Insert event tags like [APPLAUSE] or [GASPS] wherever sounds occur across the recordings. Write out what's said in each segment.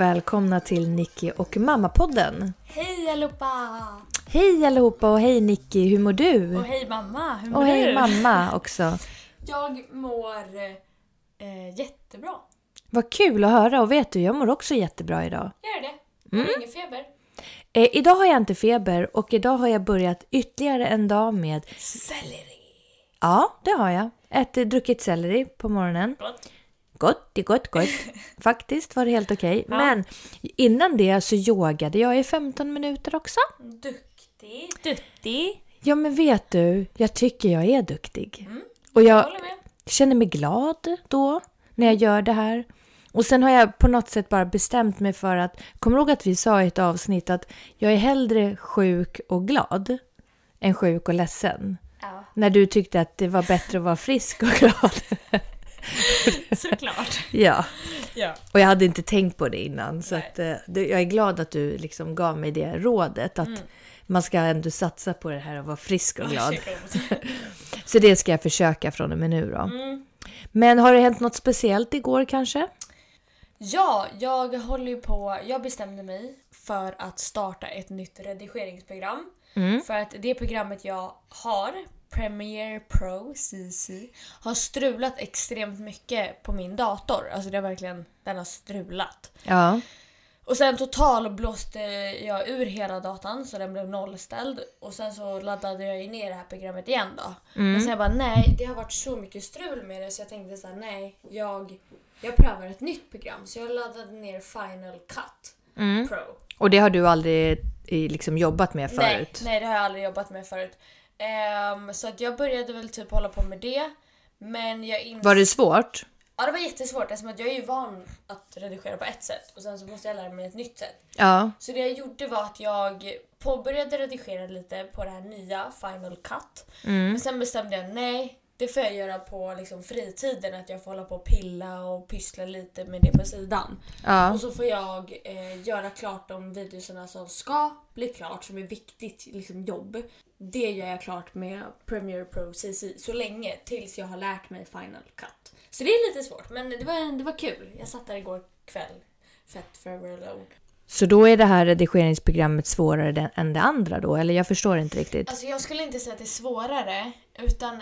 Och välkomna till Nicky och Mamma-podden. Hej allihopa! Hej allihopa och hej Nicky, hur mår du? Och hej mamma, hur mår Och hej du? mamma [LAUGHS] också. Jag mår eh, jättebra. Vad kul att höra och vet du, jag mår också jättebra idag. Gör det? Jag Mm. har ingen feber. Eh, idag har jag inte feber och idag har jag börjat ytterligare en dag med, Selleri. ja det har jag, ätit, druckit selleri på morgonen. Gott. Gott, det är gott, gott. [LAUGHS] Faktiskt var det helt okej. Men innan det så yogade jag i 15 minuter också. Duktig. Duktig. Ja men vet du, jag tycker jag är duktig. Mm. Och jag med. känner mig glad då när jag gör det här. Och sen har jag på något sätt bara bestämt mig för att, kommer du ihåg att vi sa i ett avsnitt att jag är hellre sjuk och glad än sjuk och ledsen? Ja, När du tyckte att det var bättre att vara frisk och [LAUGHS] glad. [LAUGHS] såklart. ja, ja. och jag hade inte tänkt på det innan. Så att, eh, jag är glad att du liksom gav mig det rådet. Att man ska ändå satsa på det här att vara frisk och glad. [LAUGHS] Så det ska jag försöka från och med nu då. Men har det hänt något speciellt igår kanske? Ja, jag håller på... Jag bestämde mig för att starta ett nytt redigeringsprogram. Mm. För att det programmet jag har, Premiere Pro CC, har strulat extremt mycket på min dator. Alltså det har verkligen... Den har strulat. Ja. Och sen total blåste jag ur hela datan så den blev nollställd. Och sen så laddade jag ju ner det här programmet igen då. Men sen jag bara nej, det har varit så mycket strul med det så jag tänkte så här, nej, jag, jag prövar ett nytt program. Så jag laddade ner Final Cut Pro. Och det har du aldrig liksom jobbat med Nej, förut? nej, det har jag aldrig jobbat med förut. Ehm, så att jag började väl typ hålla på med det. Men jag ins- Var det svårt? Ja det var jättesvårt eftersom att jag är ju van att redigera på ett sätt och sen så måste jag lära mig ett nytt sätt. Ja. Så det jag gjorde var att jag påbörjade redigera lite på det här nya Final Cut. Men sen bestämde jag nej, det får jag göra på liksom fritiden. Att jag får hålla på och pilla och pyssla lite med det på sidan. Ja. Och så får jag eh, göra klart de videorna som ska bli klart, som är viktigt liksom jobb. Det gör jag klart med Premiere Pro CC så länge tills jag har lärt mig Final Cut. Så det är lite svårt men det var, det var kul. Jag satt där igår kväll. Fett forever alone. Så då är det här redigeringsprogrammet svårare än det andra då? Eller jag förstår inte riktigt. Alltså jag skulle inte säga att det är svårare utan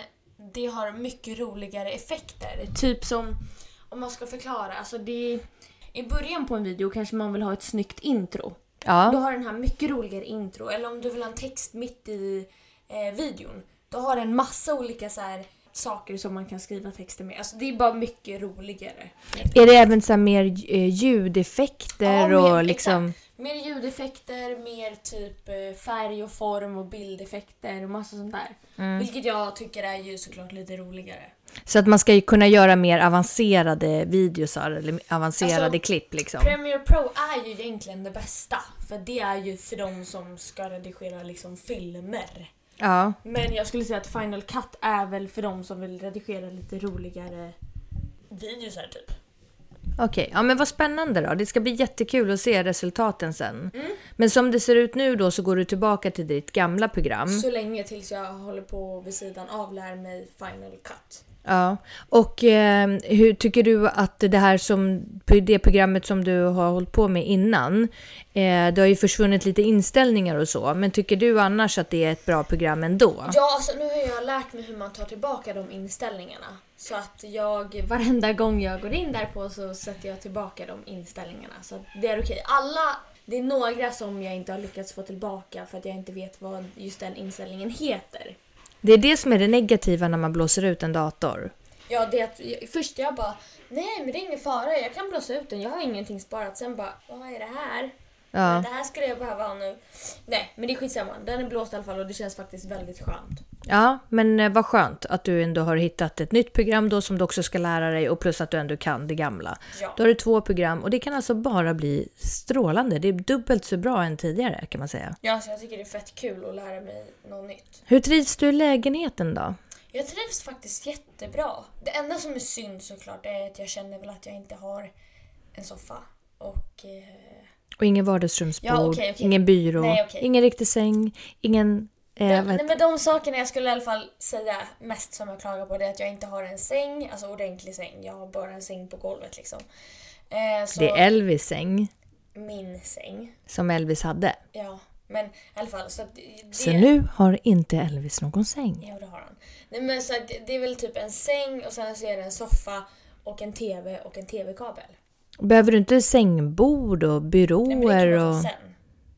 det har mycket roligare effekter. Typ som, om man ska förklara, alltså det i början på en video kanske man vill ha ett snyggt intro. Då Ja. har den här mycket roligare intro. Eller om du vill ha en text mitt i eh, videon. Då har den massa olika så här, saker som man kan skriva texter med. Alltså det är bara mycket roligare. Är det även så här mer eh, ljudeffekter Ja, och liksom... exakt. Mer ljudeffekter, mer typ eh, färg och form och bildeffekter och massa sånt där. Mm. Vilket jag tycker är ju såklart lite roligare. Så att man ska ju kunna göra mer avancerade videosar eller avancerade Alltså, klipp liksom. Premiere Pro är ju egentligen det bästa. För det är ju för de som ska redigera liksom filmer. Ja. Men jag skulle säga att Final Cut är väl för de som vill redigera lite roligare videosar typ. Okej, ja men vad spännande då. Det ska bli jättekul att se resultaten sen. Mm. Men som det ser ut nu då så går du tillbaka till ditt gamla program. Så länge tills jag håller på vid sidan av lär mig Final Cut. Ja. Och eh, hur tycker du att det här som, det programmet som du har hållit på med innan, eh, det har ju försvunnit lite inställningar och så, men tycker du annars att det är ett bra program ändå? Ja, alltså nu har jag lärt mig hur man tar tillbaka de inställningarna. Så att jag, varenda gång jag går in där på så sätter jag tillbaka de inställningarna. Så att det är okej. Alla, det är några som jag inte har lyckats få tillbaka för att jag inte vet vad just den inställningen heter. Det är det som är det negativa när man blåser ut en dator. Ja, det är att först jag bara, nej men det är ingen fara, jag kan blåsa ut den, jag har ingenting sparat. Sen bara, vad är det här? Ja. Det här skulle jag behöva ha nu. Nej, men det är skitsamma. Den är blåst i alla fall och det känns faktiskt väldigt skönt. Ja, men eh, vad skönt att du ändå har hittat ett nytt program då som du också ska lära dig och plus att du ändå kan det gamla. Ja. Då har du två program och det kan alltså bara bli strålande. Det är dubbelt så bra än tidigare kan man säga. Ja, så jag tycker det är fett kul att lära mig något nytt. Hur trivs du i lägenheten då? Jag trivs faktiskt jättebra. Det enda som är synd såklart är att jag känner väl att jag inte har en soffa. Och... Eh, Och ingen vardagsrumsbord, Ja, okej, okej. ingen byrå, Nej, okej. ingen riktig säng, ingen... Eh, de, vad nej, men de sakerna jag skulle i alla fall säga mest som jag klagar på det är att jag inte har en säng, alltså ordentlig säng. Jag har bara en säng på golvet liksom. Eh, så det är Elvis säng min säng. som Elvis hade. Ja, men i alla fall så det, Så nu har inte Elvis någon säng. Ja, det har han. Nej, men så det, det är väl typ en säng och sen så är det en soffa och en TV och en TV-kabel. Behöver du inte sängbord och Nej, men det byråer kan man och... ta sen.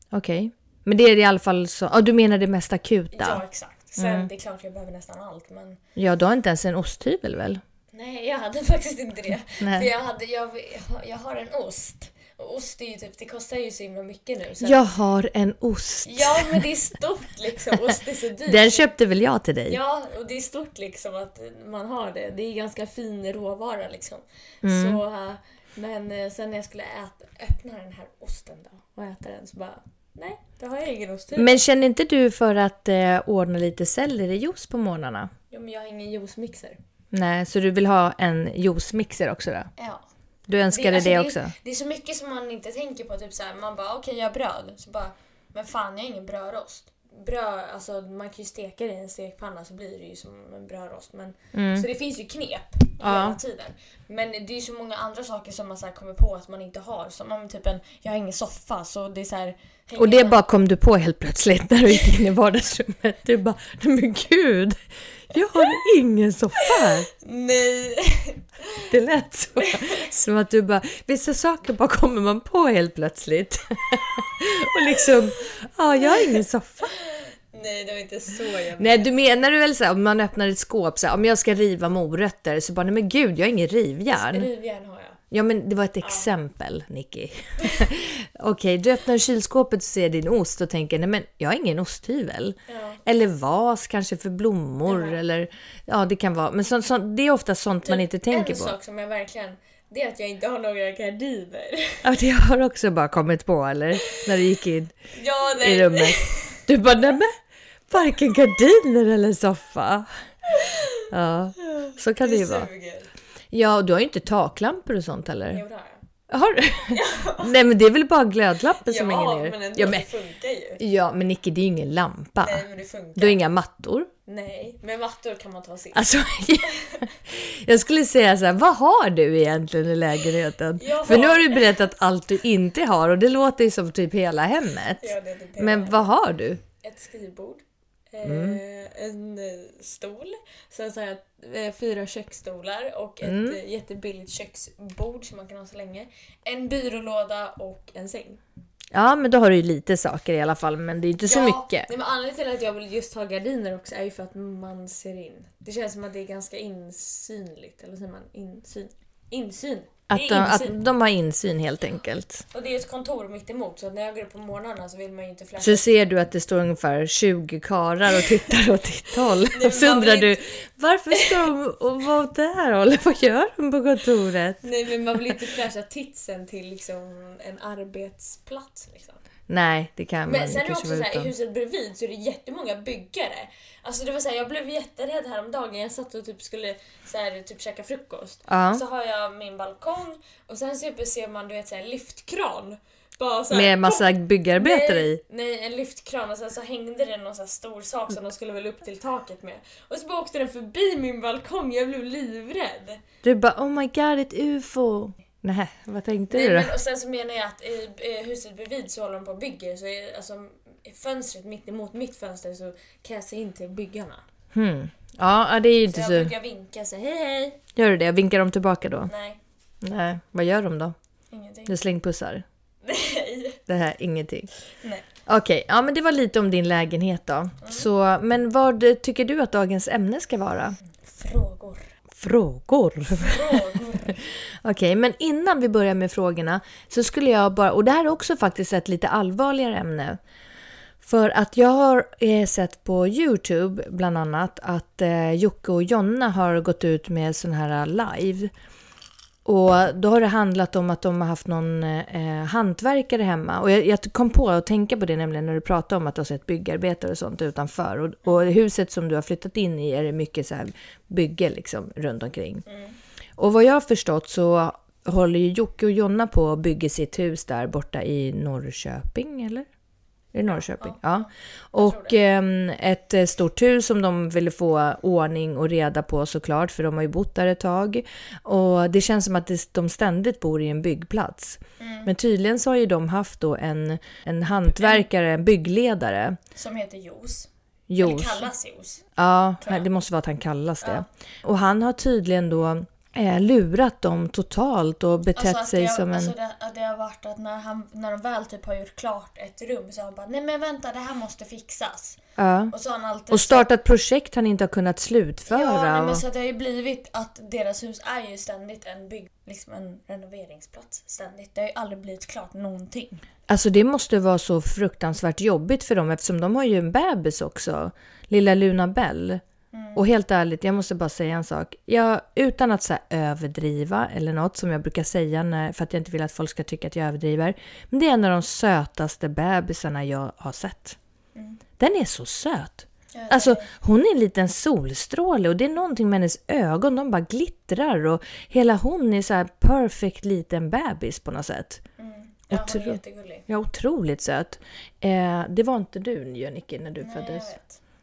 Okej. Men det är i alla fall så... Ja, du menar det mest akuta? Ja, exakt. Sen det är klart jag behöver nästan allt men Ja, du har inte ens en osthyvel väl? nej, jag hade [LAUGHS] faktiskt inte det. Nej. För jag, hade, jag, jag har en ost. Och ost är ju typ, det kostar ju så himla mycket nu. Så Jag har en ost. Ja, men det är stort liksom. Ost är så [LAUGHS] dyrt. Den köpte väl jag till dig? Ja, och det är stort liksom att man har det. Det är ganska fin råvara liksom. Mm. Så, eh, men eh, sen när jag skulle äta, öppna den här osten då och äta den så bara nej, då har jag ingen ost. Men känner inte du för att eh, ordna lite sellerijuice på morgnarna? Jo, men jag har ingen juicemixer. Nej, så du vill ha en juicemixer också då? Ja. Du önskade det, alltså, också? Det, det är så mycket som man inte tänker på. Typ så här, man bara okej, jag har bröd. Så bara, men fan jag har ingen brödrost. Bröd, alltså man kan ju steka det i en stekpanna så blir det ju som en brödrost. Men, Så det finns ju knep hela tiden. Men det är ju så många andra saker som man så kommer på att man inte har. Som typ en, jag har ingen soffa så det är så här, Och det bara kom du på helt plötsligt när du gick in i vardagsrummet. Du bara, "Nej, men gud, jag har ingen soffa här. Nej! [LAUGHS] Det lät så. Som att du bara, vissa saker bara kommer man på helt plötsligt. Och liksom, ja, jag har ingen soffa. Nej, det var inte så jag Nej, du menar du väl så här, om man öppnar ett skåp så här, om jag ska riva morötter så bara, nej men gud, jag har ingen rivjärn. Rivjärn. Ja, men det var ett exempel, Nicky. [LAUGHS] Okej, du öppnar kylskåpet och ser din ost och tänker, nej men jag har ingen osthyvel. Ja. Eller vas kanske för blommor eller ja, det kan vara. Men så, så, det är ofta sånt man inte tänker en på. sak som jag verkligen... Det är att jag inte har några gardiner. [LAUGHS] Ja, det har också bara kommit på, eller? När du gick in [LAUGHS] Ja, nej. i rummet. Du bara, nej men varken gardiner eller soffa. Ja, så kan det ju vara. Ja, och du har ju inte taklampor och sånt heller. Jo, det har jag. Har du? Nej, men det är väl bara glödlampor som hänger men ändå, Ja, men, det funkar ju. ja, men Nicky, det är ju ingen lampa. Nej, men det funkar. Du har inga mattor. Nej, med mattor kan man ta sitt. Alltså, [LAUGHS] jag skulle säga så här, vad har du egentligen i lägenheten? Jag För nu har- har du berättat allt du inte har och det låter ju som typ hela hemmet. Ja, det är typ Men vad har du? Ett skrivbord. Mm. Eh, en eh, stol. Sen så har jag eh, fyra köksstolar och ett Mm. jättebilligt köksbord som man kan ha så länge. En byrålåda och en säng. Ja, men då har du ju lite saker i alla fall, men det är inte så Ja, mycket. Nej, men anledningen till att jag vill just ha gardiner också är ju för att man ser in. Det känns som att det är ganska insynligt. Eller säger man insyn? Insyn. Att de, att de har insyn helt enkelt. Och det är ett kontor mitt emot så när jag går upp på morgnarna så vill man ju inte flasha. Så ser du att det står ungefär 20 karar och tittar åt ditt [LAUGHS] håll. Och så undrar du, varför ska de vara åt det här hållet? Vad gör de på kontoret? Nej men man vill inte flasha titsen till liksom en arbetsplats. Liksom. Nej, det kan man Men sen är det också så här, i huset bredvid så är det jättemånga byggare. Alltså det var så här, jag blev jätterädd häromdagen. Jag satt och typ skulle så här, typ käka frukost. Ja. Så har jag min balkong och sen så ser man du vet så här, lyftkran. Bara så här, Med massa byggarbetare nej, i. Nej, en lyftkran och sen så hängde det någon så stor sak som de skulle väl upp till taket med. Och så bara åkte den förbi min balkong, jag blev livrädd. Du bara, oh my god, ett ufo. Nej, vad tänkte Nej, du då? men, och sen så menar jag att i huset bredvid så håller de på och bygger så är, alltså, i fönstret mitt emot mitt fönster så kan jag se in till byggarna. Hmm. Ja, det är ju Så inte jag så. brukar vinka och säga hej hej. Gör du det? Vinkar de tillbaka då? Nej, Nej, vad gör de då? ingenting. Du slängpussar? Nej. Det här, ingenting. Nej. Okej, ja men det var lite om din lägenhet då. Så, men vad tycker du att dagens ämne ska vara? Frågor. Frågor. Frågor. Okej, men innan vi börjar med frågorna så skulle jag bara, och det här är också faktiskt ett lite allvarligare ämne. För att jag har eh, sett på Youtube bland annat att eh, Jocke och Jonna har gått ut med sån här live. Och då har det handlat om att de har haft någon eh, hantverkare hemma. Och jag, jag kom på att tänka på det nämligen när du pratade om att du har sett byggarbetare och sånt utanför. Och, och huset som du har flyttat in i är det mycket så här bygge liksom runt omkring. Och vad jag har förstått så håller ju Jocke och Jonna på att bygga sitt hus där borta i Norrköping, eller? Är det Norrköping? Ja. Och ehm, ett eh, stort hus som de ville få ordning och reda på såklart, för de har ju bott där ett tag. Och det känns som att de ständigt bor i en byggplats. Men tydligen så har ju de haft då en, en hantverkare, en byggledare. Som heter Jos. Jos. Eller kallas Jos. Ja, det måste vara att han kallas det. Och han har tydligen då eh, lurat dem totalt och betett Alltså sig det, som en... alltså det, det har varit att när, han, när de väl typ har gjort klart ett rum så har han bara nej men vänta det här måste fixas. ja. Och så har han alltid Och startat projekt han inte har kunnat slutföra. Ja, nej, och- men så att det har ju blivit att deras hus är ju ständigt en bygg, liksom en renoveringsplats. Ständigt. Det har ju aldrig blivit klart någonting. Alltså det måste vara så fruktansvärt jobbigt för dem eftersom de har ju en bebis också. Lilla Luna Bell. Mm. Och helt ärligt, jag måste bara säga en sak. Jag, utan att så överdriva eller något som jag brukar säga när, för att jag inte vill att folk ska tycka att jag överdriver. Men det är en av de sötaste bebisarna jag har sett. Den är så söt. Ja, Alltså hon är en liten solstråle och det är någonting med hennes ögon, de bara glittrar och hela hon är så här perfect liten bebis på något sätt. Ja, hon Otro- är jättegullig. Ja, otroligt söt. Eh, det var inte du Jönnicke när du Nej, föddes.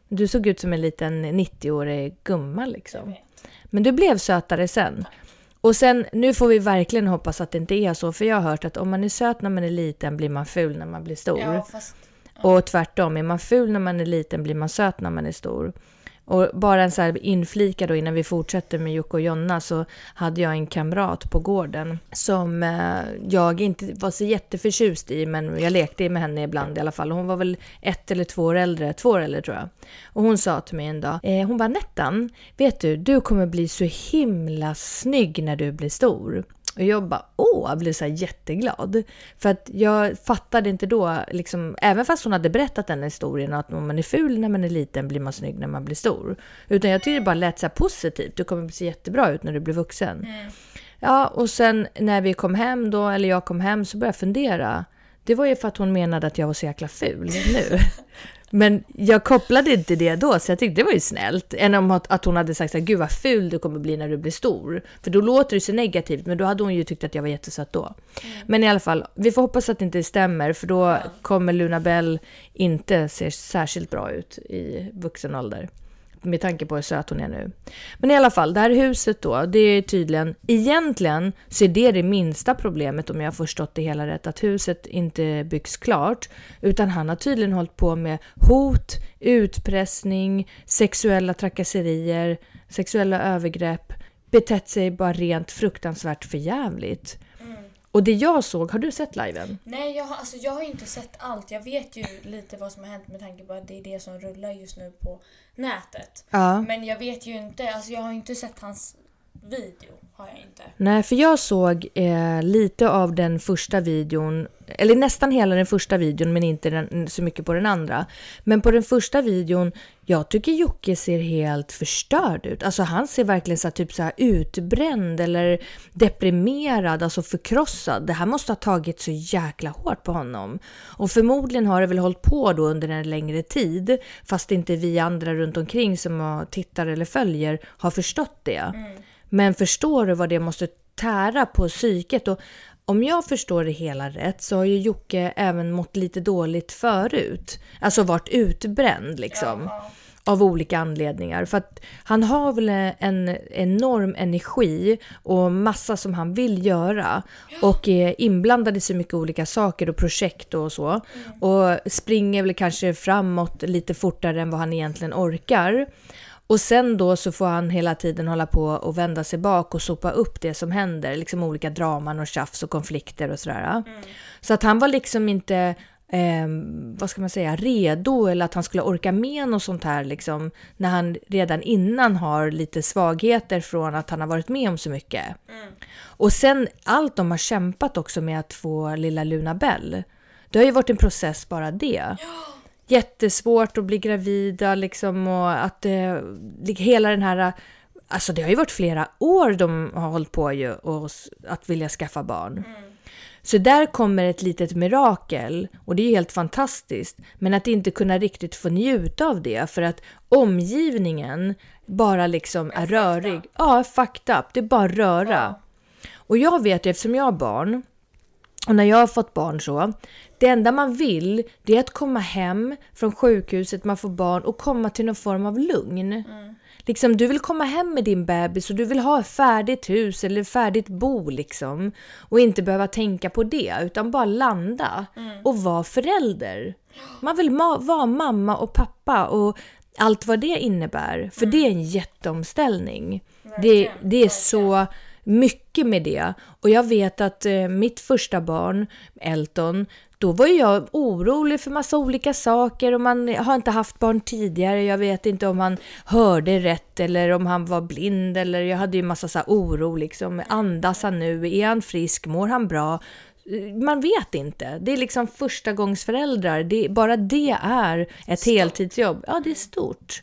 Du såg ut som en liten 90-årig gumma liksom. Men du blev sötare sen. Och sen, nu får vi verkligen hoppas att det inte är så, för jag har hört att om man är söt när man är liten blir man ful när man blir stor. Ja, fast Och tvärtom, är man ful när man är liten blir man söt när man är stor. Och bara en så här inflika då innan vi fortsätter med Jocke och Jonna så hade jag en kamrat på gården som eh, jag inte var så jätteförtjust i men jag lekte med henne ibland i alla fall. Hon var väl ett eller två år äldre, två år äldre tror jag. Och hon sa till mig en dag, eh, hon bara Nettan, vet du, du kommer bli så himla snygg när du blir stor. Och jag bara åh, jag blev så jätteglad. För att jag fattade inte då, liksom, även fast hon hade berättat den historien att om man är ful när man är liten blir man snygg när man blir stor. Utan jag tyckte det bara lät så positivt, du kommer se jättebra ut när du blir vuxen. Ja, och sen när vi kom hem då, eller jag kom hem, så började jag fundera. Det var ju för att hon menade att jag var så jäkla ful nu. [LAUGHS] Men jag kopplade inte det då, så jag tyckte det var ju snällt. Än om att, att hon hade sagt så här, gud vad ful du kommer bli när du blir stor. För då låter det så negativt, men då hade hon ju tyckt att jag var jättesöt då. Men i alla fall, vi får hoppas att det inte stämmer, för då kommer Luna Bell inte se särskilt bra ut i vuxen ålder. Med tanke på hur söt hon är nu. Men i alla fall, det här huset då, det är tydligen, egentligen så är det det minsta problemet om jag har förstått det hela rätt, att huset inte byggs klart. Utan han har tydligen hållit på med hot, utpressning, sexuella trakasserier, sexuella övergrepp, betett sig bara rent fruktansvärt förjävligt. Och det jag såg, har du sett liven? Nej, jag har, alltså, jag har inte sett allt. Jag vet ju lite vad som har hänt med tanke på att det är det som rullar just nu på nätet. Ja. Men jag vet ju inte, alltså jag har inte sett hans video har jag inte. Nej, för jag såg eh, lite av den första videon, eller nästan hela den första videon, men inte den, så mycket på den andra. Men på den första videon, jag tycker Jocke ser helt förstörd ut. Alltså han ser verkligen så här, typ så här utbränd eller deprimerad, alltså förkrossad. Det här måste ha tagit så jäkla hårt på honom. Och förmodligen har det väl hållit på då under en längre tid, fast inte vi andra runt omkring som tittar eller följer har förstått det. Mm. Men förstår du vad det måste tära på psyket? Och om jag förstår det hela rätt så har ju Jocke även mått lite dåligt förut. Alltså varit utbränd liksom. Ja. Av olika anledningar. För att han har väl en enorm energi och massa som han vill göra. Och är inblandad i så mycket olika saker och projekt och så. Mm. Och springer väl kanske framåt lite fortare än vad han egentligen orkar. Och sen då så får han hela tiden hålla på och vända sig bak och sopa upp det som händer, liksom olika draman och tjafs och konflikter och sådär. Mm. Så att han var liksom inte, eh, vad ska man säga, redo eller att han skulle orka med något sånt här liksom, när han redan innan har lite svagheter från att han har varit med om så mycket. Mm. Och sen allt de har kämpat också med att få lilla Luna Bell. Det har ju varit en process bara det. Ja jättesvårt att bli gravida liksom och att eh, hela den här Alltså det har ju varit flera år de har hållit på ju och att vilja skaffa barn. Mm. Så där kommer ett litet mirakel och det är helt fantastiskt. Men att inte kunna riktigt få njuta av det för att omgivningen bara liksom är, är rörig. Ja, fucked up. Det är bara röra. Ja. Och jag vet ju eftersom jag har barn och när jag har fått barn så, det enda man vill det är att komma hem från sjukhuset, man får barn och komma till någon form av lugn. Mm. Liksom, du vill komma hem med din bebis och du vill ha ett färdigt hus eller färdigt bo liksom. Och inte behöva tänka på det utan bara landa mm. och vara förälder. Man vill ma vara mamma och pappa och allt vad det innebär. För mm. det är en jätteomställning. Det, det är så mycket med det. Och jag vet att eh, mitt första barn, Elton, då var jag orolig för massa olika saker och man har inte haft barn tidigare. Jag vet inte om han hörde rätt eller om han var blind eller jag hade ju massa så oro liksom. Andas han nu? Är han frisk? Mår han bra? Man vet inte. Det är liksom första gångs föräldrar. Det, bara det är ett stort. heltidsjobb. Ja, det är stort.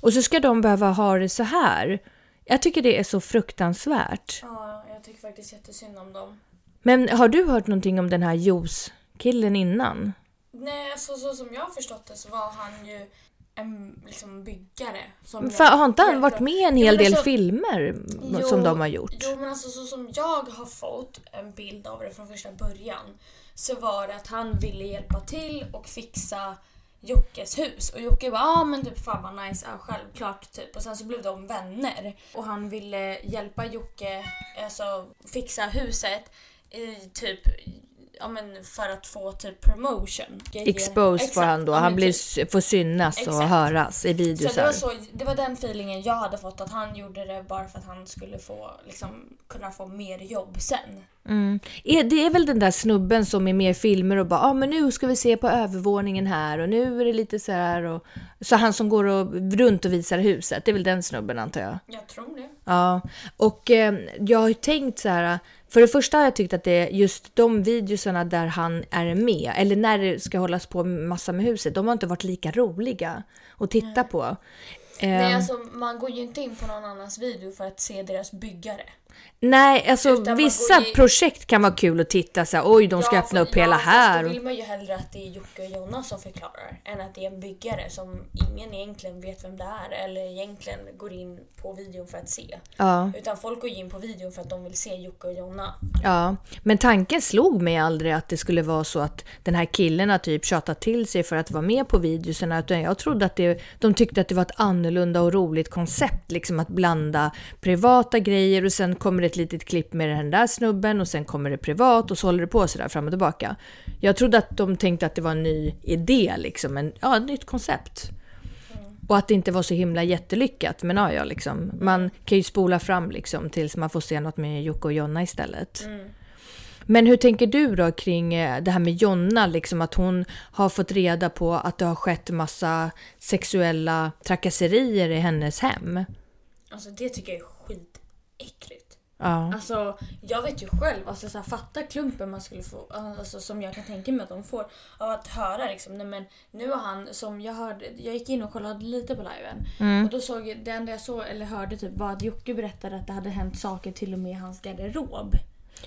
Och så ska de behöva ha det så här. Jag tycker det är så fruktansvärt. Ja, jag tycker faktiskt jättesynd om dem. Men har du hört någonting om den här Jos-killen innan? Nej, alltså så som jag har förstått det så var han ju en liksom byggare. Som För, har inte han varit med i en hel del alltså, filmer jo, som de har gjort? Jo, men alltså så som jag har fått en bild av det från första början så var det att han ville hjälpa till och fixa Jockes hus. Och Jocke bara ah, men typ fan vad nice, ja självklart typ. Och sen så blev de vänner. Och han ville hjälpa Jocke, alltså fixa huset i typ ja, men för att få typ promotion. Exposed får han då. han blir, typ. får synas Exakt. och höras i videosar. Så det, var så, det var den feelingen jag hade fått att han gjorde det bara för att han skulle få, liksom, kunna få mer jobb sen. Mm. Det är väl den där snubben som är med i filmer och bara ah, men nu ska vi se på övervåningen här och nu är det lite så här och så han som går och, runt och visar huset. Det är väl den snubben antar jag. Jag tror det. Ja, och eh, jag har ju tänkt så här för det första har jag tyckt att det är just de videosarna där han är med, eller när det ska hållas på massa med huset, de har inte varit lika roliga att titta Nej. på. Nej, um, alltså man går ju inte in på någon annans video för att se deras byggare. Nej, alltså vissa i... projekt kan vara kul att titta så här, oj de ska ja, öppna upp ja, hela här. Då vill man ju hellre att det är Jocke och Jonna som förklarar än att det är en byggare som ingen egentligen vet vem det är eller egentligen går in på videon för att se. Ja. Utan folk går in på videon för att de vill se Jocke och Jonna. Ja, men tanken slog mig aldrig att det skulle vara så att den här killen har typ tjatat till sig för att vara med på videorna. Utan jag trodde att det, de tyckte att det var ett annorlunda och roligt koncept, liksom att blanda privata grejer och sen kommer det ett litet klipp med den där snubben och sen kommer det privat och så håller det på sådär fram och tillbaka. Jag trodde att de tänkte att det var en ny idé, liksom, en, ja, ett nytt koncept. Och att det inte var så himla jättelyckat. Men ja, ja liksom. Man kan ju spola fram liksom tills man får se något med Jocke och Jonna istället. Mm. Men hur tänker du då kring eh, det här med Jonna, liksom att hon har fått reda på att det har skett massa sexuella trakasserier i hennes hem? Alltså det tycker jag är skit äckligt. Ja. Alltså jag vet ju själv, alltså så här, fatta klumpen man skulle få, alltså som jag kan tänka mig att de får av att höra liksom, nej men nu har han, som jag hörde, jag gick in och kollade lite på liven Mm. och då såg det enda jag såg eller hörde typ var att Jocke berättade att det hade hänt saker till och med i hans garderob.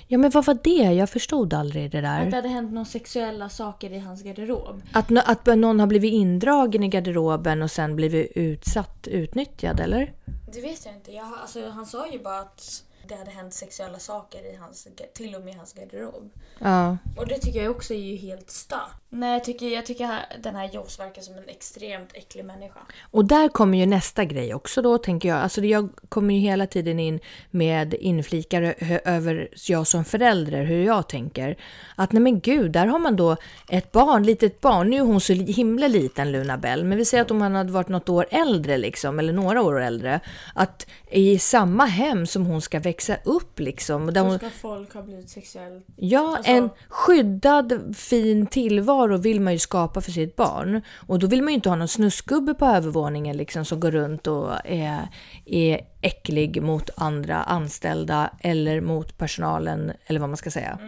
ja, men vad var det? Jag förstod aldrig det Att det där. hade hänt några sexuella saker i hans garderob. Att, att någon har blivit indragen i garderoben och sen blivit utsatt, utnyttjad, eller? Det vet jag inte. Jag, alltså, han sa ju bara att det hade hänt sexuella saker i hans, till och med i hans garderob. Ja. Och det tycker jag också är ju helt stört. Nej, jag tycker, jag tycker den här Joss verkar som en extremt äcklig människa. Och där kommer ju nästa grej också då, tänker jag. Alltså jag kommer ju hela tiden in med inflikar ö- över jag som förälder, hur jag tänker. Att nej men gud, där har man då ett barn, litet barn. Nu är hon så himla liten, Luna Bell. Men vi säger att om han hade varit något år äldre liksom, eller några år äldre. Att i samma hem som hon ska växa upp liksom. Där Då ska folk ha blivit sexuellt... Ja, Alltså- en skyddad fin tillvaro vill man ju skapa för sitt barn. Och då vill man ju inte ha någon snusgubbe på övervåningen liksom som går runt och är, är äcklig mot andra anställda eller mot personalen eller vad man ska säga.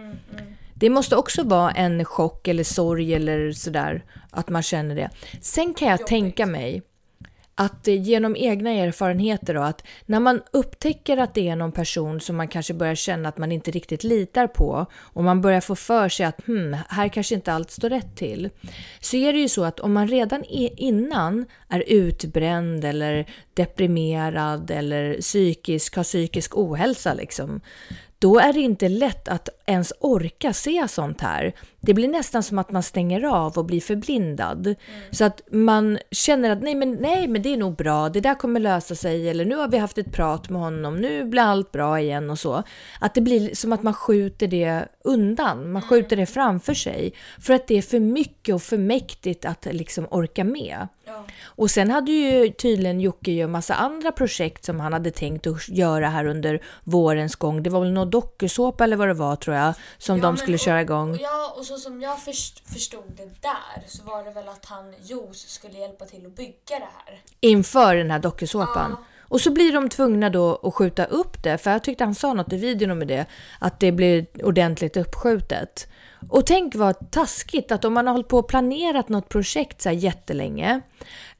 Det måste också vara en chock eller sorg eller sådär att man känner det. Sen kan jag tänka mig att genom egna erfarenheter då, att när man upptäcker att det är någon person som man kanske börjar känna att man inte riktigt litar på och man börjar få för sig att hmm, här kanske inte allt står rätt till. Så är det ju så att om man redan innan är utbränd eller deprimerad eller psykisk, har psykisk ohälsa liksom, då är det inte lätt att ens orka se sånt här. Det blir nästan som att man stänger av och blir förblindad. Så att man känner att nej men, nej, men det är nog bra, det där kommer lösa sig, eller nu har vi haft ett prat med honom, nu blir allt bra igen och så. Att det blir som att man skjuter det undan, man skjuter det framför sig. För att det är för mycket och för mäktigt att liksom orka med. Och sen hade ju tydligen Jocke ju en massa andra projekt som han hade tänkt att göra här under vårens gång. Det var väl någon dokusåpa eller vad det var tror jag, som Ja, de skulle och- köra igång. Ja, och så som jag först, förstod det där så var det väl att han, Jos, skulle hjälpa till att bygga det här. inför den här dokusåpan. Och så blir de tvungna då att skjuta upp det, för jag tyckte han sa något i videon med det, att det blir ordentligt uppskjutet. Och tänk vad taskigt att om man har hållit på och planerat något projekt så här jättelänge,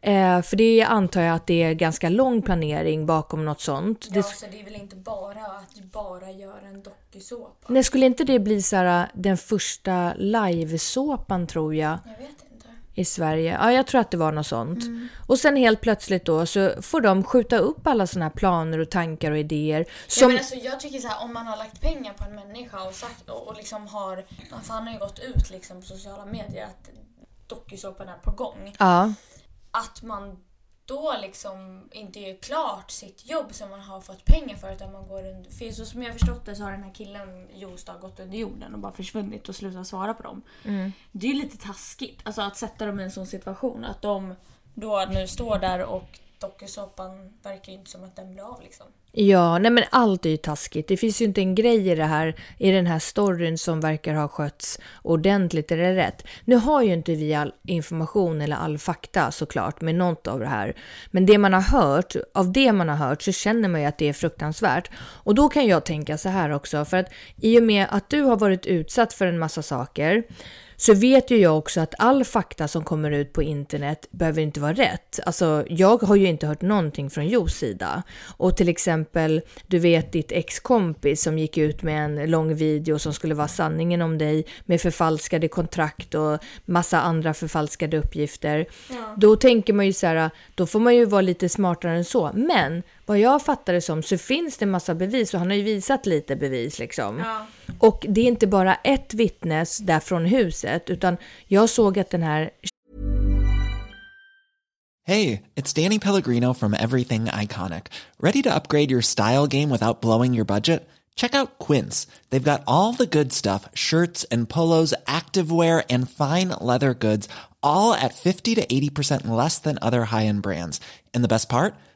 eh, för det antar jag att det är ganska lång planering bakom något sånt. Ja, Det, så det är väl inte bara att bara göra en dokusåpa. nej, skulle inte det bli så här, den första livesåpan tror jag? Jag vet inte. I Sverige. Ja, jag tror att det var något sånt. Och sen helt plötsligt då så får de skjuta upp alla såna här planer och tankar och idéer. Ja, Som, men alltså, jag tycker så här, om man har lagt pengar på en människa och sagt och, och liksom har, för han har ju gått ut liksom på sociala medier att dokusåpan är på gång. ja, Att man då liksom inte gör klart sitt jobb som man har fått pengar för utan man går under, för så som jag förstått det så har den här killen Jostad gått under jorden och bara försvunnit och slutat svara på dem. Det är ju lite taskigt, alltså att sätta dem i en sån situation att de då nu står där och dokusåpan verkar ju inte som att den blir av liksom ja, nej men allt är ju taskigt. Det finns ju inte en grej i det här, i den här storyn som verkar ha skötts ordentligt eller rätt. Nu har ju inte vi all information eller all fakta såklart med något av det här. Men det man har hört, av det man har hört så känner man ju att det är fruktansvärt. Och då kan jag tänka så här också, för att i och med att du har varit utsatt för en massa saker så vet ju jag också att all fakta som kommer ut på internet behöver inte vara rätt. Alltså, jag har ju inte hört någonting från Jos sida. Och till exempel, du vet ditt ex-kompis som gick ut med en lång video som skulle vara sanningen om dig med förfalskade kontrakt och massa andra förfalskade uppgifter. Då tänker man ju så här, då får man ju vara lite smartare än så. Men vad jag fattar det som så finns det massa bevis och han har ju visat lite bevis liksom. Och det är inte bara ett vittnes där från huset, utan jag såg att den här Hey, it's Danny Pellegrino from Everything Iconic. Ready to upgrade your style game without blowing your budget? Check out Quince. They've got all the good stuff shirts and polos, activewear, and fine leather goods, all at 50 to 80% less than other high end brands. And the best part?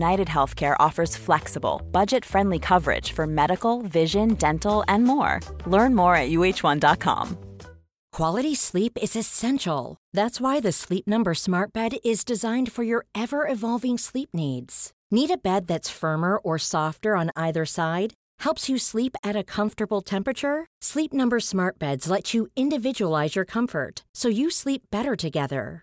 United Healthcare offers flexible, budget friendly coverage for medical, vision, dental, and more. Learn more at uh1.com. Quality sleep is essential. That's why the Sleep Number Smart Bed is designed for your ever evolving sleep needs. Need a bed that's firmer or softer on either side? Helps you sleep at a comfortable temperature? Sleep Number Smart Beds let you individualize your comfort so you sleep better together.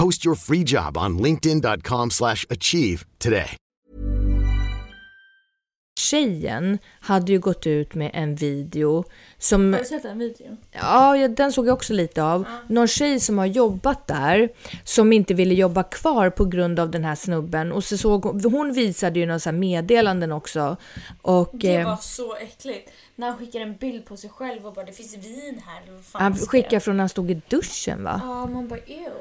Post your free job on linkedin.com/achieve slash achieve today. Tjejen hade ju gått ut med en video som... Har du sett den videon? Ja, ja, den såg jag också lite av. Någon tjej som har jobbat där som inte ville jobba kvar på grund av den här snubben. Och så såg hon, hon visade ju några så här meddelanden också. Och, Det eh, var så äckligt. När han skickar en bild på sig själv och bara det finns vin här. vad fan han skickade från när han stod i duschen va? Ja, man bara ew.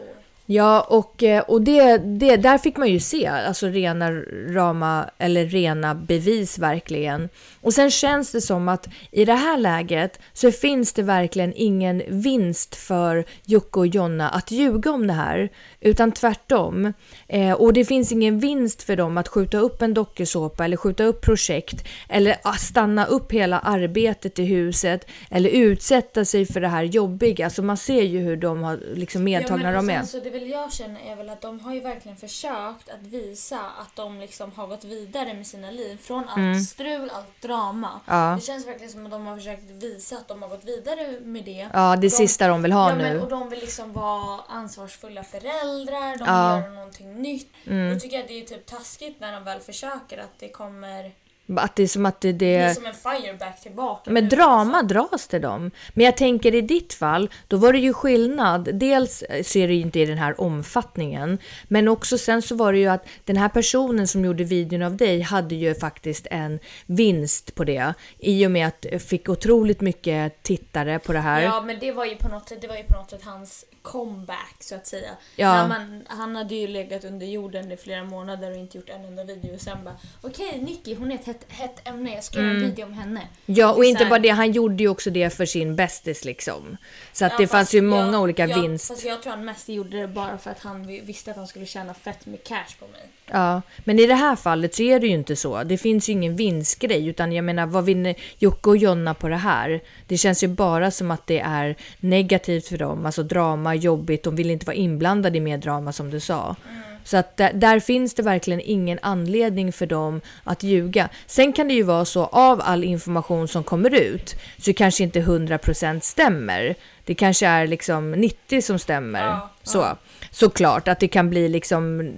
Ja, och, eh, och det, det, där fick man ju se, alltså rena rama, eller rena bevis verkligen. Och sen känns det som att i det här läget så finns det verkligen ingen vinst för Jocke och Jonna att ljuga om det här, utan tvärtom. Eh, och det finns ingen vinst för dem att skjuta upp en dokusåpa eller skjuta upp projekt eller stanna upp hela arbetet i huset eller utsätta sig för det här jobbiga. Alltså man ser ju hur de har liksom medtagna ja, de är. Så det väl jag känner är väl att de har ju verkligen försökt att visa att de liksom har gått vidare med sina liv. Från allt strul, allt drama. Mm. Ja. Det känns verkligen som att de har försökt visa att de har gått vidare med det. Ja, det de, sista de vill ha ja, nu. Men, och de vill liksom vara ansvarsfulla föräldrar, de vill Ja. Mm. göra någonting nytt. Då tycker jag att det är typ taskigt när de väl försöker att det kommer... Att det är som att det, Det är det som en fireback tillbaka. med nu, drama alltså. dras till dem. Men jag tänker i ditt fall, då var det ju skillnad. Dels så är det ju inte i den här omfattningen, men också sen så var det ju att den här personen som gjorde videon av dig hade ju faktiskt en vinst på det i och med att fick otroligt mycket tittare på det här. Ja men det var ju på något sätt, det var ju på något sätt hans comeback så att säga. Ja. Man, han hade ju legat under jorden i flera månader och inte gjort en enda video och sen bara okej Nicky hon är ett hett, hett ämne, jag ska göra en video om henne. Mm. Ja, och inte här- bara det, han gjorde ju också det för sin bästis liksom. Så att Ja, det fanns ju många jag- olika jag, vinst. Fast jag tror han mest gjorde det bara för att han vi- visste att han skulle tjäna fett med cash på mig. Ja, men i det här fallet så är det ju inte så. Det finns ju ingen vinstgrej, utan jag menar, vad vinner Jocke och Jonna på det här? Det känns ju bara som att det är negativt för dem, alltså drama, jobbigt, de vill inte vara inblandade i mer drama som du sa. Så att där, där finns det verkligen ingen anledning för dem att ljuga. Sen kan det ju vara så av all information som kommer ut så kanske inte 100% stämmer. Det kanske är liksom 90 som stämmer. Ja, så. Såklart att det kan bli liksom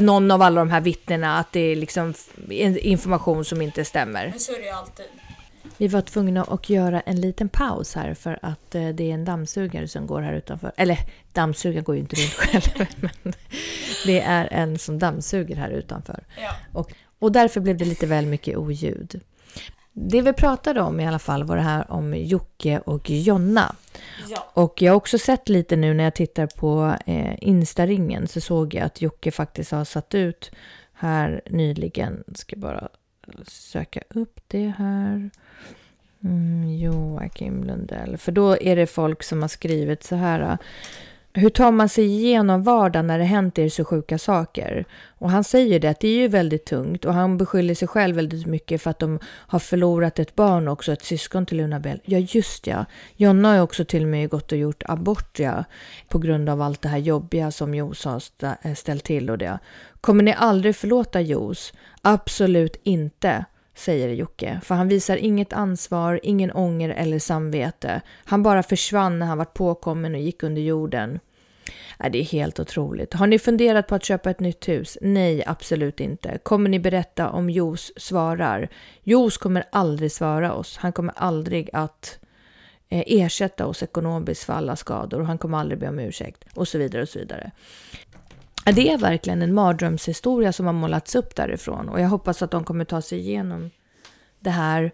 någon av alla de här vittnena att det är liksom information som inte stämmer. Men så är det ju alltid. Vi var tvungna att göra en liten paus här för att eh, det är en dammsugare som går här utanför. Eller dammsugaren går ju inte runt själv, [LAUGHS] men det är en som dammsuger här utanför. Ja. Och, och därför blev det lite väl mycket oljud. Det vi pratade om i alla fall var det här om Jocke och Jonna. Ja. Och jag har också sett lite nu när jag tittar på eh, Instaringen så såg jag att Jocke faktiskt har satt ut här nyligen. Ska bara söka upp det här. Mm, Joakim Lundell. För då är det folk som har skrivit så här. Äh, Hur tar man sig igenom vardagen när det hänt er så sjuka saker? Och han säger det att det är ju väldigt tungt och han beskyller sig själv väldigt mycket för att de har förlorat ett barn också, ett syskon till Luna Bell. Ja, just ja. Jonna har ju också till och med gått och gjort abort ja, på grund av allt det här jobbiga som Jos har äh, ställt till och det. Kommer ni aldrig förlåta Jos? Absolut inte säger Jocke, för han visar inget ansvar, ingen ånger eller samvete. Han bara försvann när han var påkommen och gick under jorden. Nej, det är helt otroligt. Har ni funderat på att köpa ett nytt hus? Nej, absolut inte. Kommer ni berätta om Jos svarar? Jos kommer aldrig svara oss. Han kommer aldrig att eh, ersätta oss ekonomiskt för alla skador och han kommer aldrig be om ursäkt och så vidare och så vidare. Det är verkligen en mardrömshistoria som har målats upp därifrån och jag hoppas att de kommer ta sig igenom det här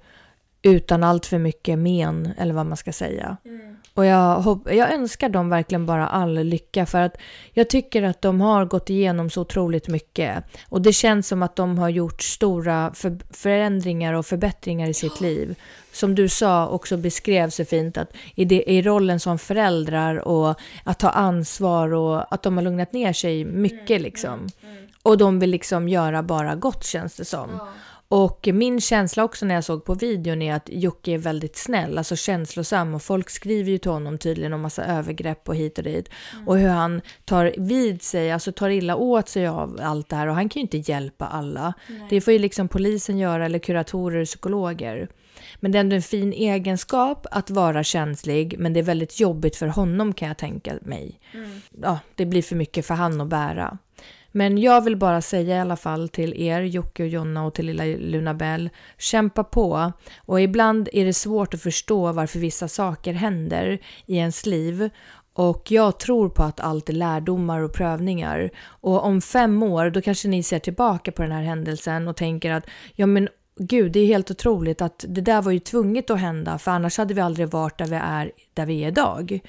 utan allt för mycket men, eller vad man ska säga. Mm. Och jag, hopp, jag önskar dem verkligen bara all lycka för att jag tycker att de har gått igenom så otroligt mycket. Och det känns som att de har gjort stora för, förändringar och förbättringar i sitt liv. Som du sa också beskrev så fint att i, det, i rollen som föräldrar och att ta ansvar och att de har lugnat ner sig mycket mm, liksom. Mm, mm. Och de vill liksom göra bara gott känns det som. Och min känsla också när jag såg på videon är att Jocke är väldigt snäll, alltså känslosam och folk skriver ju till honom tydligen om massa övergrepp och hit och dit. Mm. Och hur han tar vid sig, alltså tar illa åt sig av allt det här och han kan ju inte hjälpa alla. Nej. Det får ju liksom polisen göra eller kuratorer, psykologer. Men det är ändå en fin egenskap att vara känslig, men det är väldigt jobbigt för honom kan jag tänka mig. Mm. Ja, det blir för mycket för han att bära. Men jag vill bara säga i alla fall till er, Jocke och Jonna och till lilla Luna Bell, kämpa på. Och ibland är det svårt att förstå varför vissa saker händer i ens liv. Och jag tror på att allt är lärdomar och prövningar. Och om fem år, då kanske ni ser tillbaka på den här händelsen och tänker att ja men gud, det är helt otroligt att det där var ju tvunget att hända, för annars hade vi aldrig varit där vi är, där vi är idag.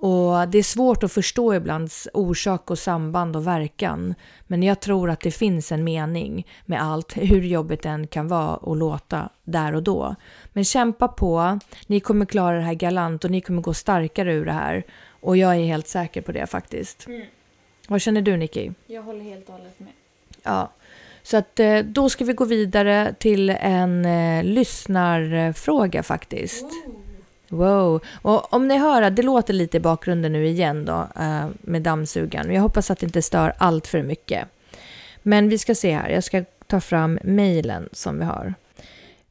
Och det är svårt att förstå ibland orsak och samband och verkan. Men jag tror att det finns en mening med allt, hur jobbigt den kan vara och låta där och då. Men kämpa på, ni kommer klara det här galant och ni kommer gå starkare ur det här. Och jag är helt säker på det faktiskt. Mm. Vad känner du Nicky? Jag håller helt och hållet med. Ja. Så att eh, då ska vi gå vidare till en eh, lyssnarfråga faktiskt. Oh. Wow. Och om ni hör att det låter lite i bakgrunden nu igen då eh, med dammsugaren. Jag hoppas att det inte stör allt för mycket. Men vi ska se här. Jag ska ta fram mejlen som vi har.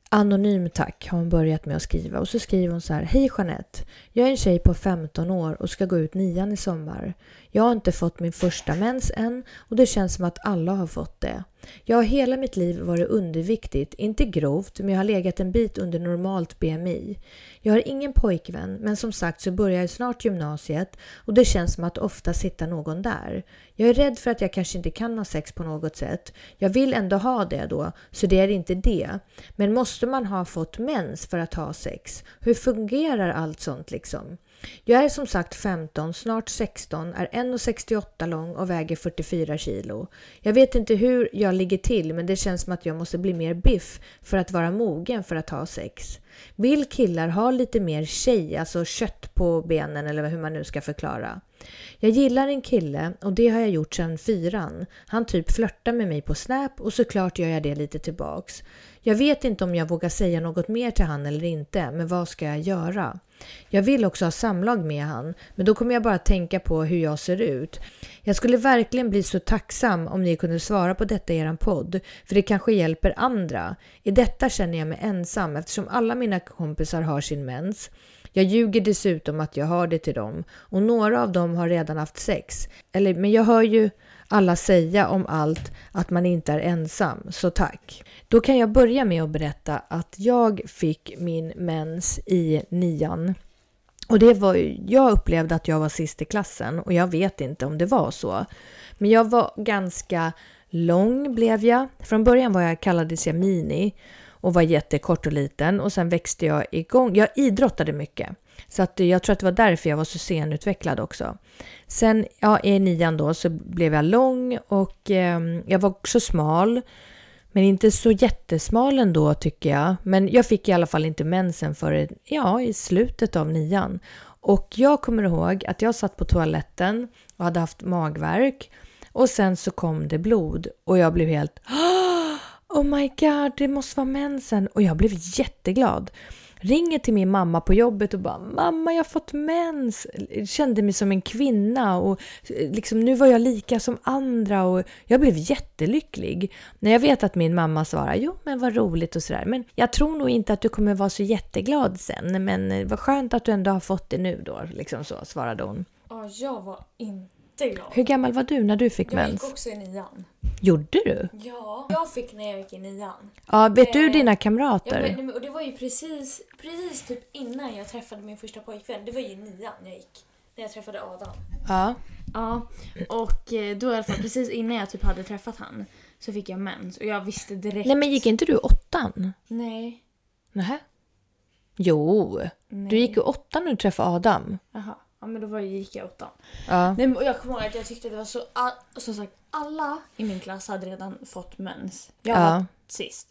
Anonym tack har hon börjat med att skriva och så skriver hon så här. Hej Jeanette! Jag är en tjej på 15 år och ska gå ut nian i sommar. Jag har inte fått min första mens än och det känns som att alla har fått det. Jag har hela mitt liv varit underviktigt, inte grovt, men jag har legat en bit under normalt BMI. Jag har ingen pojkvän, men som sagt så börjar jag snart gymnasiet och det känns som att ofta sitta någon där. Jag är rädd för att jag kanske inte kan ha sex på något sätt. Jag vill ändå ha det då, så det är inte det. Men måste man ha fått mens för att ha sex? Hur fungerar allt sånt liksom? Jag är som sagt 15, snart 16, är 1,68 lång och väger 44 kilo. Jag vet inte hur jag ligger till men det känns som att jag måste bli mer biff för att vara mogen för att ha sex. Vill killar ha lite mer tjej, alltså kött på benen eller hur man nu ska förklara? Jag gillar en kille och det har jag gjort sedan fyran. Han typ flörtar med mig på Snap och såklart gör jag det lite tillbaks. Jag vet inte om jag vågar säga något mer till han eller inte, men vad ska jag göra? Jag vill också ha samlag med han, men då kommer jag bara tänka på hur jag ser ut. Jag skulle verkligen bli så tacksam om ni kunde svara på detta i er podd, för det kanske hjälper andra. I detta känner jag mig ensam eftersom alla mina kompisar har sin mens. Jag ljuger dessutom att jag har det till dem och några av dem har redan haft sex. Eller, men jag hör ju alla säga om allt att man inte är ensam, så tack. Då kan jag börja med att berätta att jag fick min mens i nian. Och det var jag upplevde att jag var sist i klassen och jag vet inte om det var så. Men jag var ganska lång blev jag. Från början var jag, kallades jag Mini och var jättekort och liten och sen växte jag igång. Jag idrottade mycket. Så att jag tror att det var därför jag var så senutvecklad också. Sen ja, i nian då så blev jag lång och eh, jag var också smal. Men inte så jättesmal ändå tycker jag. Men jag fick i alla fall inte mensen förrän ja, i slutet av nian. Och jag kommer ihåg att jag satt på toaletten och hade haft magverk. Och sen så kom det blod och jag blev helt [GASPS] Oh my god, det måste vara mensen. Och jag blev jätteglad. Ringer till min mamma på jobbet och bara “Mamma, jag har fått mens”. Kände mig som en kvinna och eh, liksom, nu var jag lika som andra och jag blev jättelycklig. När jag vet att min mamma svarar “Jo, men vad roligt” och sådär. Men jag tror nog inte att du kommer vara så jätteglad sen. Men eh, vad skönt att du ändå har fått det nu då, liksom så, svarade hon. Ja, jag var inte glad. Hur gammal var du när du fick jag mens? gick också i nian. Gjorde du? Ja, jag fick när jag gick i nian. Ja, vet du Eh, dina Ja, kamrater? men- och det var ju precis, precis typ innan jag träffade min första pojkvän. Det var ju i nian jag gick. När jag träffade Adam. Ja. Ja, och eh, då i alla fall precis innan jag typ hade träffat han så fick jag mens och jag visste direkt. Nej, men gick inte du åttan? Nej. Nähä? Jo, Nej. du gick ju åttan när du träffade Adam. Jaha. Ja men då var, gick jag åttan. Ja. Nej, men jag kommer ihåg att jag tyckte det var så... all- Som sagt, alla i min klass hade redan fått mens. Jag Ja. var sist.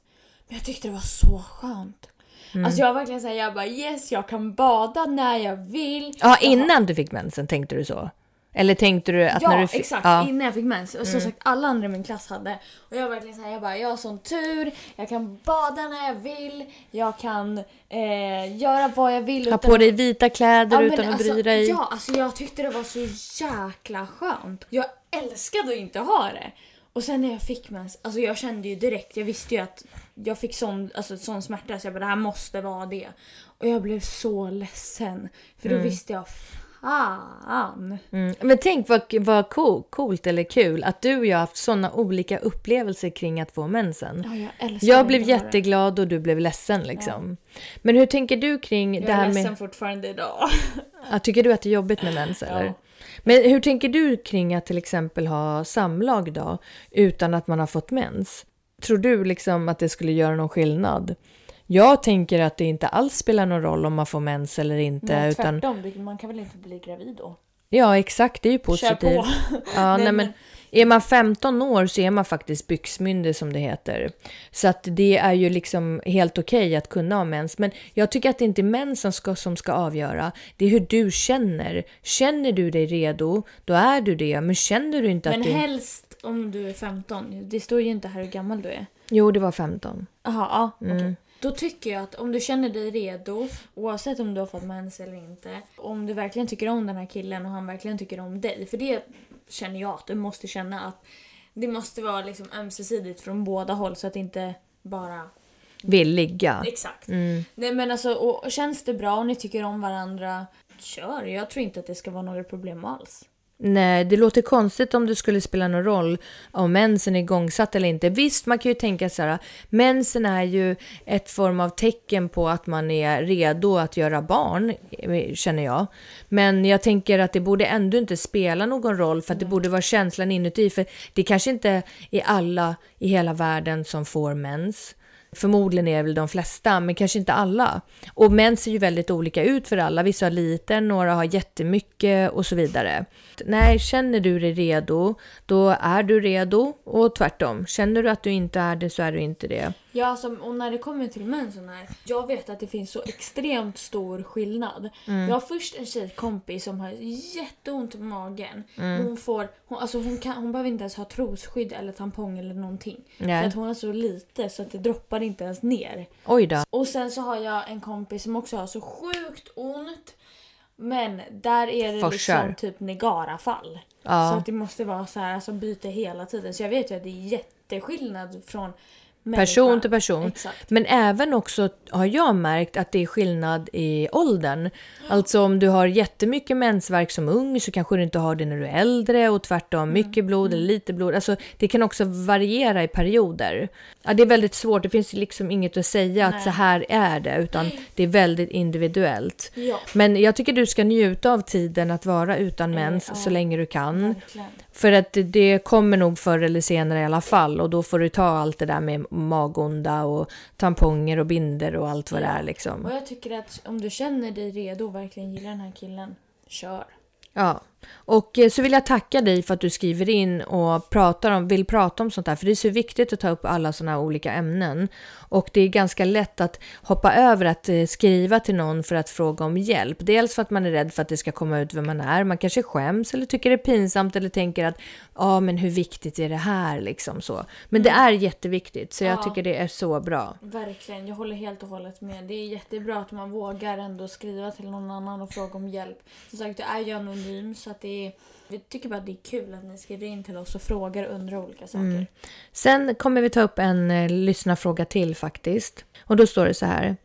Men jag tyckte det var så skönt. Mm. Alltså jag var verkligen såhär, jag bara yes jag kan bada när jag vill. Ja, Jag innan du fick mensen tänkte du så? Eller tänkte du att Ja när du fick... exakt, Ja. Mm. innan jag fick mens. Och som sagt alla andra i min klass hade. Och jag var verkligen såhär, jag bara jag har sån tur. Jag kan bada när jag vill. Jag kan eh, göra vad jag vill. Ha utan- på dig vita kläder Ja, men utan att alltså, bry dig. Ja, alltså jag tyckte det var så jäkla skönt. Jag älskade att inte ha det. Och sen när jag fick mens, alltså jag kände ju direkt, jag visste ju att jag fick sån, alltså, sån smärta så jag bara det här måste vara det. Och jag blev så ledsen. För då visste jag, fan. Mm. Men tänk vad, vad co- coolt eller kul att du och jag har haft sådana olika upplevelser kring att få mensen. Ja, jag älskar Jag blev jätteglad och du blev ledsen liksom. Men hur tänker du kring Jag det är här ledsen med... fortfarande idag. Ja, tycker du att det är jobbigt med mens [LAUGHS] eller? Ja. Men hur tänker du kring att till exempel ha samlag då utan att man har fått mens? Tror du liksom att det skulle göra någon skillnad? Jag tänker att det inte alls spelar någon roll om man får mens eller inte. Men utan, tvärtom, det- man kan väl inte bli gravid då? ja, exakt. Det är ju Kör positivt. på. [LAUGHS] Ja, nej, Nej, men men- är man 15 år så är man faktiskt byxmyndig som det heter. Så att det är ju liksom helt okej att kunna ha mens. Men jag tycker att det inte är mens som ska, som ska avgöra. Det är hur du känner. Känner du dig redo, då är du det. Men känner du inte Men att du... helst om du är 15. Det står ju inte här hur gammal du är. Jo, det var 15. Jaha, ja Mm. Då tycker jag att om du känner dig redo, oavsett om du har fått mens eller inte, om du verkligen tycker om den här killen och han verkligen tycker om dig, för det känner jag att du måste känna att det måste vara liksom ömsesidigt från båda håll så att det inte bara... Vill ligga. Exakt. Mm. Nej men alltså, och, och känns det bra och ni tycker om varandra, kör. Jag tror inte att det ska vara några problem alls. Nej, det låter konstigt om det skulle spela någon roll om mensen är igångsatt eller inte. Visst, man kan ju tänka så här, mensen är ju ett form av tecken på att man är redo att göra barn, känner jag. Men jag tänker att det borde ändå inte spela någon roll för att det borde vara känslan inuti. För det kanske inte är alla i hela världen som får mens. Förmodligen är det väl de flesta, men kanske inte alla. Och män ser ju väldigt olika ut för alla. Vissa har lite, några har jättemycket och så vidare. Nej, känner du dig redo, då är du redo och tvärtom. Känner du att du inte är det så är du inte det. Ja, alltså, och när det kommer till mensen här. Jag vet att det finns så extremt stor skillnad. Jag har först en tjejkompis som har jätteont i magen. Men Hon, får, hon, alltså hon, kan, hon behöver inte ens ha trosskydd eller tampong eller någonting. Nej. För att hon har så lite så att det droppar inte ens ner. Oj då. Och sen så har jag en kompis som också har så sjukt ont. Men där är det liksom typ Negara-fall. Ja. Så att det måste vara så här, alltså byta hela tiden. Så jag vet ju att det är jätteskillnad från Person människa. till person. Exakt. Men även också har jag märkt att det är skillnad i åldern. Alltså om du har jättemycket mensvärk som ung så kanske du inte har det när du är äldre och tvärtom mycket blod eller lite blod. Alltså det kan också variera i perioder. Ja, det är väldigt svårt, det finns liksom inget att säga att så här är det utan det är väldigt individuellt. Ja. Men jag tycker du ska njuta av tiden att vara utan mens ja. så länge du kan. Verkligen. För att det- kommer nog förr eller senare i alla fall och då får du ta allt det där med magonda och tamponger och binder och allt vad det är liksom. Och jag tycker att om du känner dig redo och verkligen gillar den här killen, kör. Ja. Och eh, så vill jag tacka dig för att du skriver in och pratar om, vill prata om sånt här, för det är så viktigt att ta upp alla sådana här olika ämnen. Och det är ganska lätt att hoppa över att eh, skriva till någon för att fråga om hjälp. Dels för att man är rädd för att det ska komma ut vem man är, man kanske skäms eller tycker det är pinsamt eller tänker att ja, men hur viktigt är det här liksom så. Men det är jätteviktigt, så jag Ja. tycker det är så bra. Verkligen, jag håller helt och hållet med. Det är jättebra att man vågar ändå skriva till någon annan och fråga om hjälp. Som sagt, jag är ju anonym så att det är... Vi tycker bara att det är kul att ni skriver in till oss och frågar och undrar olika saker. Sen kommer vi ta upp en eh, lyssnarfråga till faktiskt. Och då står det så här.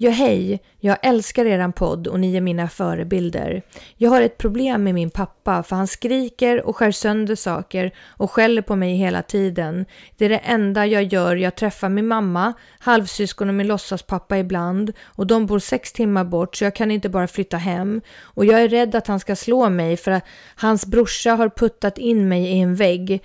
Ja, hej. Jag älskar eran podd och ni är mina förebilder. Jag har ett problem med min pappa för han skriker och skär sönder saker och skäller på mig hela tiden. Det är det enda jag gör. Jag träffar min mamma, halvsyskon och min låtsaspappa ibland och de bor sex timmar bort så jag kan inte bara flytta hem. Och jag är rädd att han ska slå mig för att hans brorsa har puttat in mig i en vägg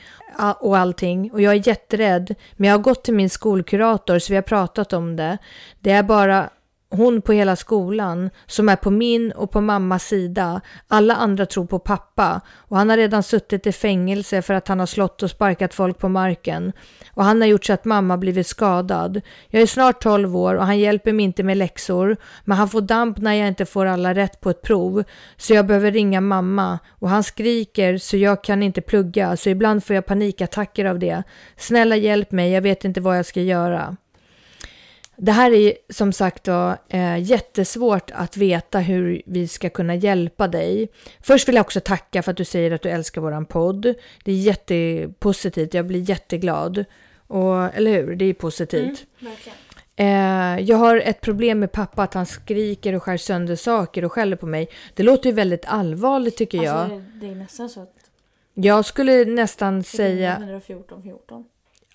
och allting och jag är jätterädd. Men jag har gått till min skolkurator så vi har pratat om det. Det är bara hon på hela skolan som är på min och på mammas sida. Alla andra tror på pappa och han har redan suttit i fängelse för att han har slått och sparkat folk på marken. Och han har gjort så att mamma blivit skadad. Jag är snart 12 år och han hjälper mig inte med läxor. Men han får damp när jag inte får alla rätt på ett prov. Så jag behöver ringa mamma. Och han skriker så jag kan inte plugga. Så ibland får jag panikattacker av det. Snälla hjälp mig, jag vet inte vad jag ska göra. Det här är som sagt då, eh, jättesvårt att veta hur vi ska kunna hjälpa dig. Först vill jag också tacka för att du säger att du älskar våran podd. Det är jättepositivt, jag blir jätteglad. Och, eller hur? Det är positivt. Verkligen. Eh, jag har ett problem med pappa, att han skriker och skär sönder saker och skäller på mig. Det låter ju väldigt allvarligt tycker jag. Alltså, det är nästan så att Jag skulle nästan säga... 114 14.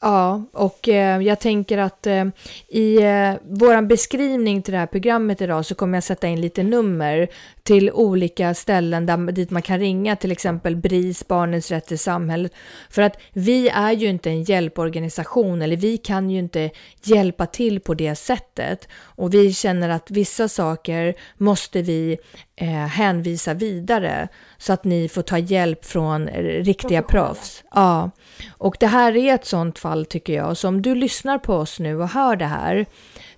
Ja, och eh, jag tänker att eh, i eh, beskrivning till det här programmet idag så kommer jag sätta in lite nummer till olika ställen där, dit man kan ringa, till exempel BRIS, Barnens rätt i samhället. För att vi är ju inte en hjälporganisation eller vi kan ju inte hjälpa till på det sättet. Och vi känner att vissa saker måste vi eh, hänvisa vidare så att ni får ta hjälp från eh, riktiga proffs. Ja, och det här är ett sånt fall tycker jag. Så om du lyssnar på oss nu och hör det här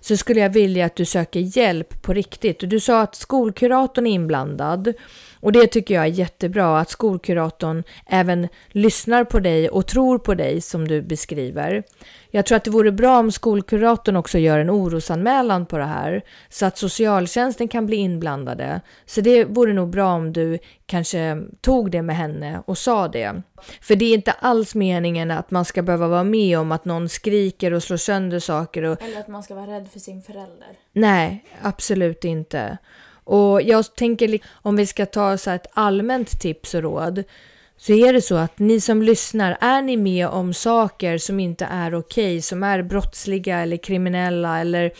så skulle jag vilja att du söker hjälp på riktigt. Du sa att skolkuratorn är inblandad. Och det tycker jag är jättebra att skolkuratorn även lyssnar på dig och tror på dig som du beskriver. Jag tror att det vore bra om skolkuratorn också gör en orosanmälan på det här så att socialtjänsten kan bli inblandade. Så det vore nog bra om du kanske tog det med henne och sa det. För det är inte alls meningen att man ska behöva vara med om att någon skriker och slår sönder saker och Eller att man ska vara rädd för sin förälder. Nej, absolut inte. Och jag tänker, om vi ska ta så ett allmänt tips och råd, så är det så att ni som lyssnar, är ni med om saker som inte är okej, som är brottsliga eller kriminella eller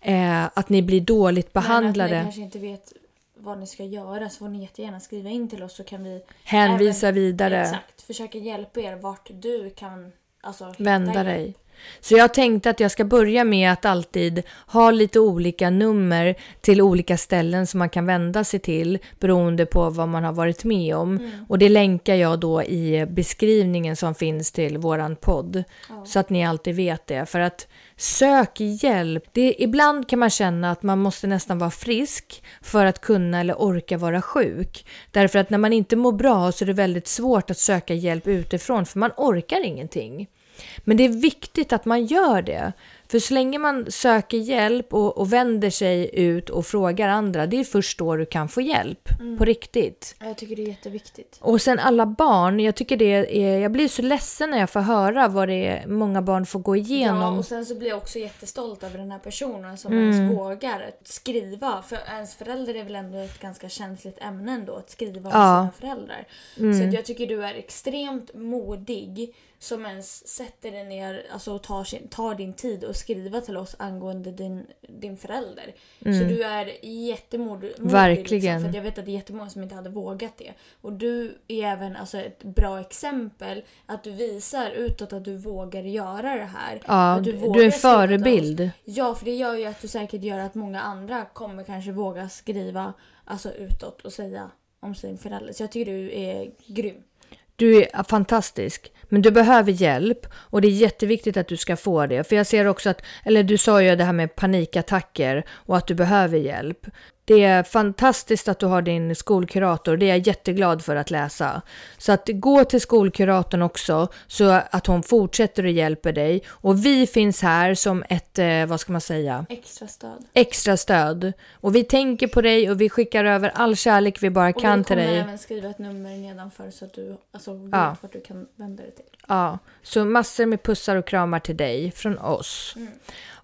eh, att ni blir dåligt Men att behandlade, ni kanske inte vet vad ni ska göra så får ni jättegärna skriva in till oss så kan vi hänvisa vidare, Exakt, försöka hjälpa er vart du kan alltså, vända hjälp. Så jag tänkte att jag ska börja med att alltid ha lite olika nummer till olika ställen som man kan vända sig till beroende på vad man har varit med om. Och det länkar jag då i beskrivningen som finns till våran podd. Så att ni alltid vet det. För att sök hjälp. Det, ibland kan man känna att man måste nästan vara frisk för att kunna eller orka vara sjuk. Därför att när man inte mår bra så är det väldigt svårt att söka hjälp utifrån för man orkar ingenting. Men det är viktigt att man gör det. För så länge man söker hjälp och, och vänder sig ut och frågar andra, det är först då du kan få hjälp. På riktigt. Jag tycker det är jätteviktigt. Och sen alla barn, jag tycker det är, jag blir så ledsen när jag får höra vad det är många barn får gå Ja, igenom. och sen så blir jag också jättestolt över den här personen som Mm. ens vågar skriva. För ens förälder är väl ändå ett ganska känsligt ämne ändå, att skriva om Ja. Mm. sina föräldrar. Så att jag tycker du är extremt modig som ens sätter dig ner alltså, och tar, sin, tar din tid och skriva till oss angående din, din förälder. Så du är jättemodig. modig, Mm. Verkligen. Liksom, för jag vet att det är jättemånga som inte hade vågat det. Och du är även alltså, ett bra exempel att du visar utåt att du vågar göra det här. Ja, att du är en förebild. Ja, för det gör ju att du säkert gör att många andra kommer kanske våga skriva alltså utåt och säga om sin förälder. Så jag tycker du är grym. Du är fantastisk, men du behöver hjälp och det är jätteviktigt att du ska få det. För jag ser också att, eller du sa ju det här med panikattacker och att du behöver hjälp. Det är fantastiskt att du har din skolkurator. Det är jag jätteglad för att läsa. Så att gå till skolkuratorn också så att hon fortsätter och hjälper dig. Och vi finns här som ett, eh, vad ska man säga? Extra stöd. Extra stöd. Och vi tänker på dig och vi skickar över all kärlek vi bara kan till dig. Och vi kommer även skriva ett nummer nedanför så att du alltså, vet Ja. vart du kan vända dig till. Ja, så massor med pussar och kramar till dig från oss.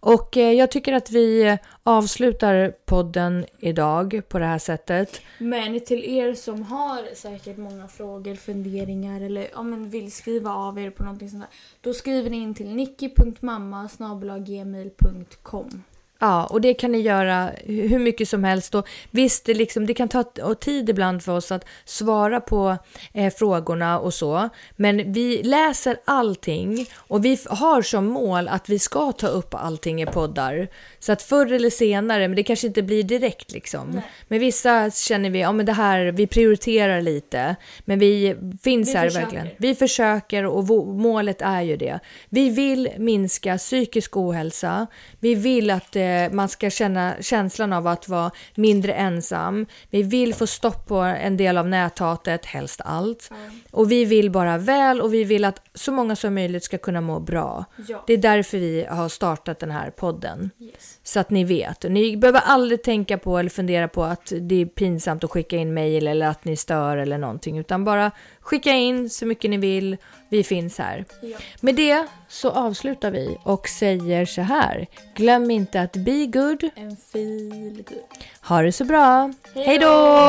Och eh, jag tycker att vi avslutar podden idag på det här sättet. Men till er som har säkert många frågor, funderingar eller ja, men vill skriva av er på någonting sånt där. Då skriver ni in till nicky.mamma.gmail.com Ja, och det kan ni göra hur mycket som helst. Och visst, det, liksom, det kan ta tid ibland för oss att svara på eh, frågorna och så. Men vi läser allting och vi har som mål att vi ska ta upp allting i poddar. Så att förr eller senare, men det kanske inte blir direkt liksom. Men vissa känner vi, ja men det här, vi prioriterar lite. Men vi finns Vi här försöker. verkligen. Vi försöker och målet är ju det. Vi vill minska psykisk ohälsa. Vi vill att eh, man ska känna känslan av att vara mindre ensam. Vi vill få stopp på en del av näthatet, helst allt. Och vi vill bara väl och vi vill att så många som möjligt ska kunna må bra. Ja. Det är därför vi har startat den här podden. Yes. Så att ni vet. Ni behöver aldrig tänka på eller fundera på att det är pinsamt att skicka in mejl eller att ni stör eller någonting. Utan bara skicka in så mycket ni vill. Vi finns här. Ja. Med det så avslutar vi och säger så här. Glöm inte att be good. En feel good. Ha det så bra. Hej då!